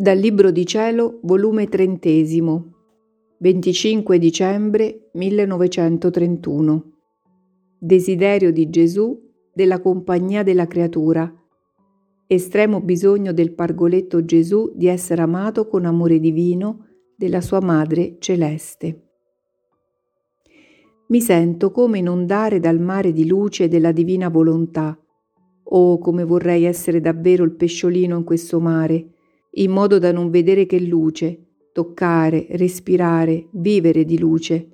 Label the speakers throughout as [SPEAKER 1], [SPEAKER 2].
[SPEAKER 1] Dal Libro di Cielo, volume trentesimo, 25 dicembre 1931. Desiderio di Gesù della compagnia della creatura. Estremo bisogno del pargoletto Gesù di essere amato con amore divino della sua Madre celeste. Mi sento come inondare dal mare di luce della divina volontà. Oh, come vorrei essere davvero il pesciolino in questo mare in modo da non vedere che luce, toccare, respirare, vivere di luce.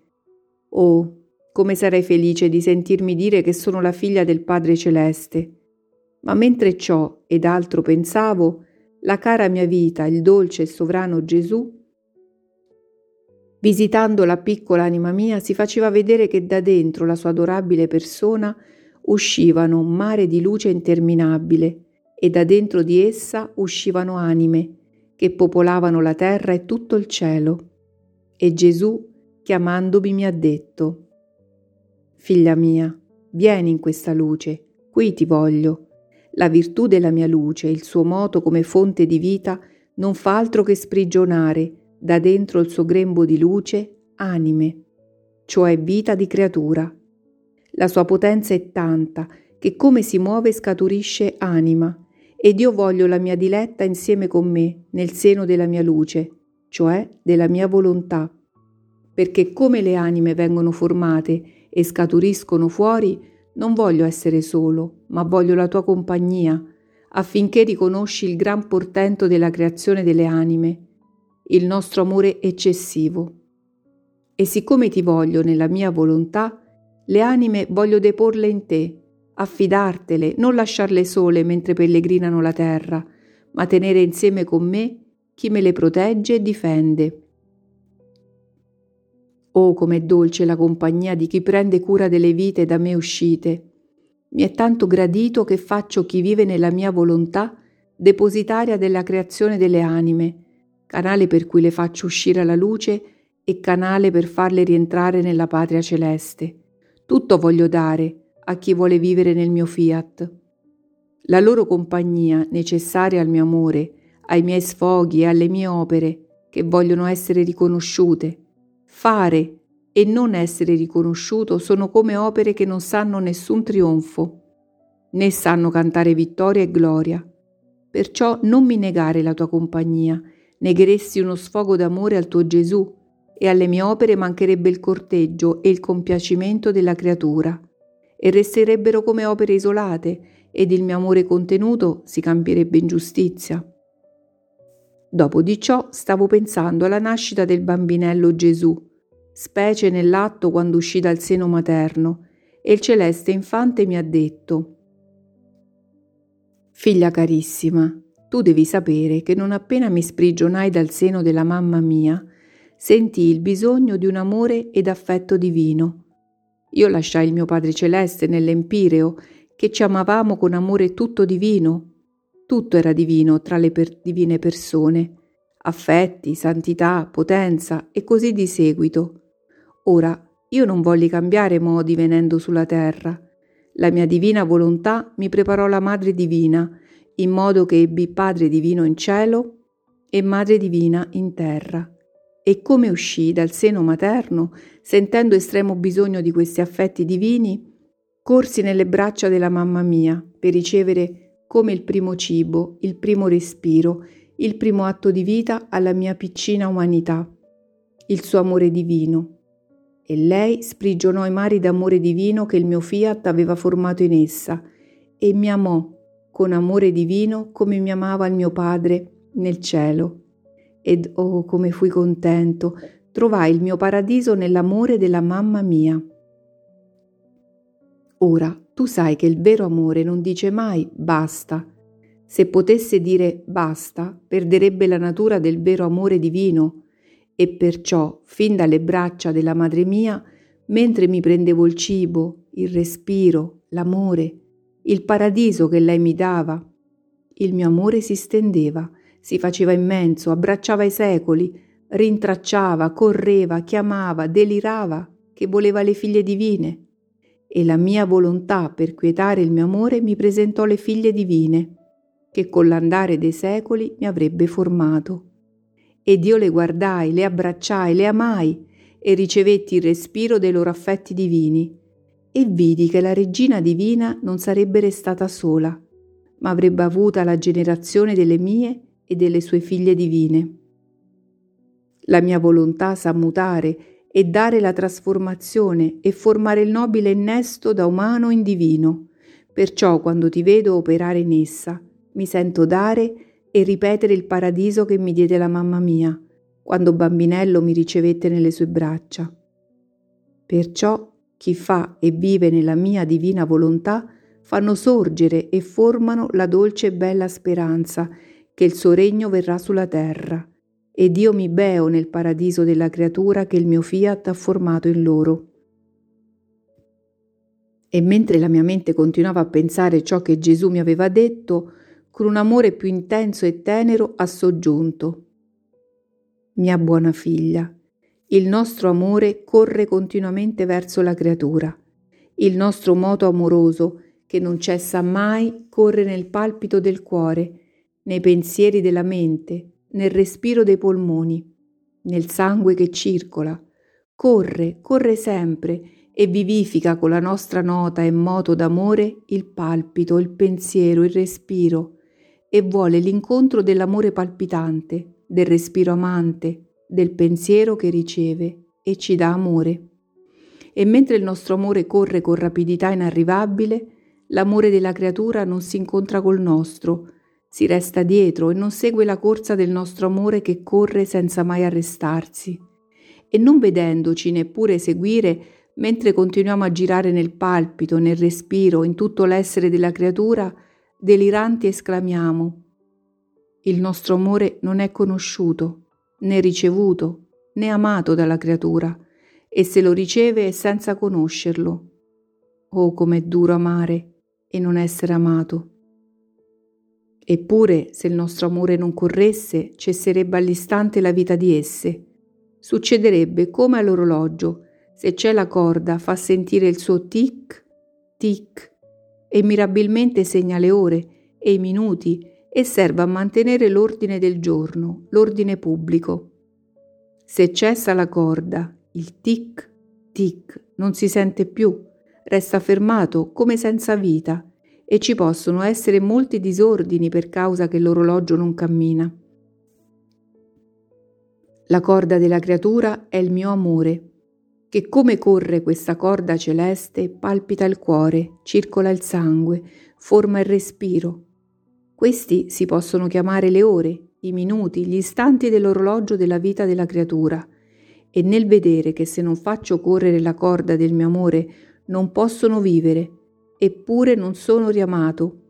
[SPEAKER 1] Oh, come sarei felice di sentirmi dire che sono la figlia del Padre Celeste. Ma mentre ciò ed altro pensavo, la cara mia vita, il dolce e sovrano Gesù, visitando la piccola anima mia, si faceva vedere che da dentro la sua adorabile persona uscivano un mare di luce interminabile, e da dentro di essa uscivano anime che popolavano la terra e tutto il cielo. E Gesù, chiamandomi, mi ha detto, Figlia mia, vieni in questa luce, qui ti voglio. La virtù della mia luce, il suo moto come fonte di vita, non fa altro che sprigionare da dentro il suo grembo di luce anime, cioè vita di creatura. La sua potenza è tanta che come si muove scaturisce anima, ed io voglio la mia diletta insieme con me nel seno della mia luce, cioè della mia volontà, perché come le anime vengono formate e scaturiscono fuori, non voglio essere solo, ma voglio la tua compagnia, affinché riconosci il gran portento della creazione delle anime, il nostro amore eccessivo. E siccome ti voglio nella mia volontà, le anime voglio deporle in te, affidartele, non lasciarle sole mentre pellegrinano la terra, ma tenere insieme con me chi me le protegge e difende. Oh, com'è dolce la compagnia di chi prende cura delle vite da me uscite. Mi è tanto gradito che faccio chi vive nella mia volontà depositaria della creazione delle anime, canale per cui le faccio uscire alla luce e canale per farle rientrare nella patria celeste. Tutto voglio dare, a chi vuole vivere nel mio fiat. La loro compagnia, necessaria al mio amore, ai miei sfoghi e alle mie opere, che vogliono essere riconosciute. Fare e non essere riconosciuto sono come opere che non sanno nessun trionfo, né sanno cantare vittoria e gloria. Perciò non mi negare la tua compagnia, negheresti uno sfogo d'amore al tuo Gesù, e alle mie opere mancherebbe il corteggio e il compiacimento della creatura e resterebbero come opere isolate ed il mio amore contenuto si cambierebbe in giustizia. Dopo di ciò stavo pensando alla nascita del bambinello Gesù, specie nell'atto quando uscì dal seno materno, e il celeste infante mi ha detto Figlia carissima, tu devi sapere che non appena mi sprigionai dal seno della mamma mia, sentii il bisogno di un amore ed affetto divino io lasciai il mio Padre Celeste nell'Empireo, che ci amavamo con amore tutto divino. Tutto era divino tra le per divine persone, affetti, santità, potenza e così di seguito. Ora, io non volli cambiare modi venendo sulla terra. La mia divina volontà mi preparò la Madre Divina, in modo che ebbi Padre Divino in cielo e Madre Divina in terra e come uscì dal seno materno, sentendo estremo bisogno di questi affetti divini, corsi nelle braccia della mamma mia per ricevere come il primo cibo, il primo respiro, il primo atto di vita alla mia piccina umanità, il suo amore divino. E lei sprigionò i mari d'amore divino che il mio fiat aveva formato in essa e mi amò con amore divino come mi amava il mio Padre nel cielo ed oh come fui contento, trovai il mio paradiso nell'amore della mamma mia. Ora, tu sai che il vero amore non dice mai basta. Se potesse dire basta, perderebbe la natura del vero amore divino, e perciò, fin dalle braccia della madre mia, mentre mi prendevo il cibo, il respiro, l'amore, il paradiso che lei mi dava, il mio amore si stendeva si faceva immenso, abbracciava i secoli, rintracciava, correva, chiamava, delirava, che voleva le figlie divine. E la mia volontà per quietare il mio amore mi presentò le figlie divine, che con l'andare dei secoli mi avrebbe formato. Ed io le guardai, le abbracciai, le amai e ricevetti il respiro dei loro affetti divini e vidi che la regina divina non sarebbe restata sola, ma avrebbe avuta la generazione delle mie e delle sue figlie divine. La mia volontà sa mutare e dare la trasformazione e formare il nobile innesto da umano in divino. Perciò quando ti vedo operare in essa, mi sento dare e ripetere il paradiso che mi diede la mamma mia, quando bambinello mi ricevette nelle sue braccia. Perciò chi fa e vive nella mia divina volontà fanno sorgere e formano la dolce e bella speranza che il suo regno verrà sulla terra ed io mi beo nel paradiso della creatura che il mio fiat ha formato in loro. E mentre la mia mente continuava a pensare ciò che Gesù mi aveva detto, con un amore più intenso e tenero ha soggiunto. Mia buona figlia, il nostro amore corre continuamente verso la creatura. Il nostro moto amoroso, che non cessa mai, corre nel palpito del cuore, nei pensieri della mente, nel respiro dei polmoni, nel sangue che circola. Corre, corre sempre e vivifica con la nostra nota e moto d'amore il palpito, il pensiero, il respiro e vuole l'incontro dell'amore palpitante, del respiro amante, del pensiero che riceve e ci dà amore. E mentre il nostro amore corre con rapidità inarrivabile, l'amore della creatura non si incontra col nostro, si resta dietro e non segue la corsa del nostro amore che corre senza mai arrestarsi. E non vedendoci neppure seguire, mentre continuiamo a girare nel palpito, nel respiro, in tutto l'essere della creatura, deliranti esclamiamo, il nostro amore non è conosciuto, né ricevuto, né amato dalla creatura, e se lo riceve è senza conoscerlo. Oh, com'è duro amare e non essere amato. Eppure, se il nostro amore non corresse, cesserebbe all'istante la vita di esse. Succederebbe come all'orologio, se c'è la corda fa sentire il suo tic, tic, e mirabilmente segna le ore e i minuti e serve a mantenere l'ordine del giorno, l'ordine pubblico. Se cessa la corda, il tic, tic non si sente più, resta fermato come senza vita e ci possono essere molti disordini per causa che l'orologio non cammina. La corda della creatura è il mio amore, che come corre questa corda celeste palpita il cuore, circola il sangue, forma il respiro. Questi si possono chiamare le ore, i minuti, gli istanti dell'orologio della vita della creatura, e nel vedere che se non faccio correre la corda del mio amore non possono vivere, eppure non sono riamato.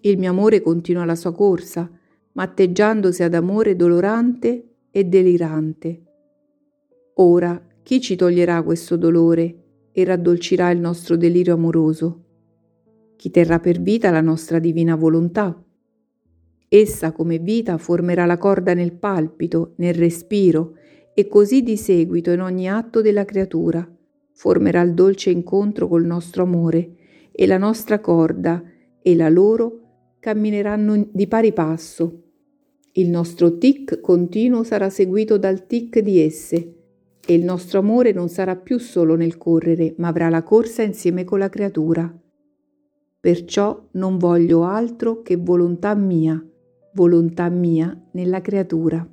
[SPEAKER 1] Il mio amore continua la sua corsa, matteggiandosi ad amore dolorante e delirante. Ora, chi ci toglierà questo dolore e raddolcirà il nostro delirio amoroso? Chi terrà per vita la nostra divina volontà? Essa come vita formerà la corda nel palpito, nel respiro e così di seguito in ogni atto della creatura. Formerà il dolce incontro col nostro amore e la nostra corda e la loro cammineranno di pari passo. Il nostro tic continuo sarà seguito dal tic di esse e il nostro amore non sarà più solo nel correre, ma avrà la corsa insieme con la creatura. Perciò non voglio altro che volontà mia, volontà mia nella creatura.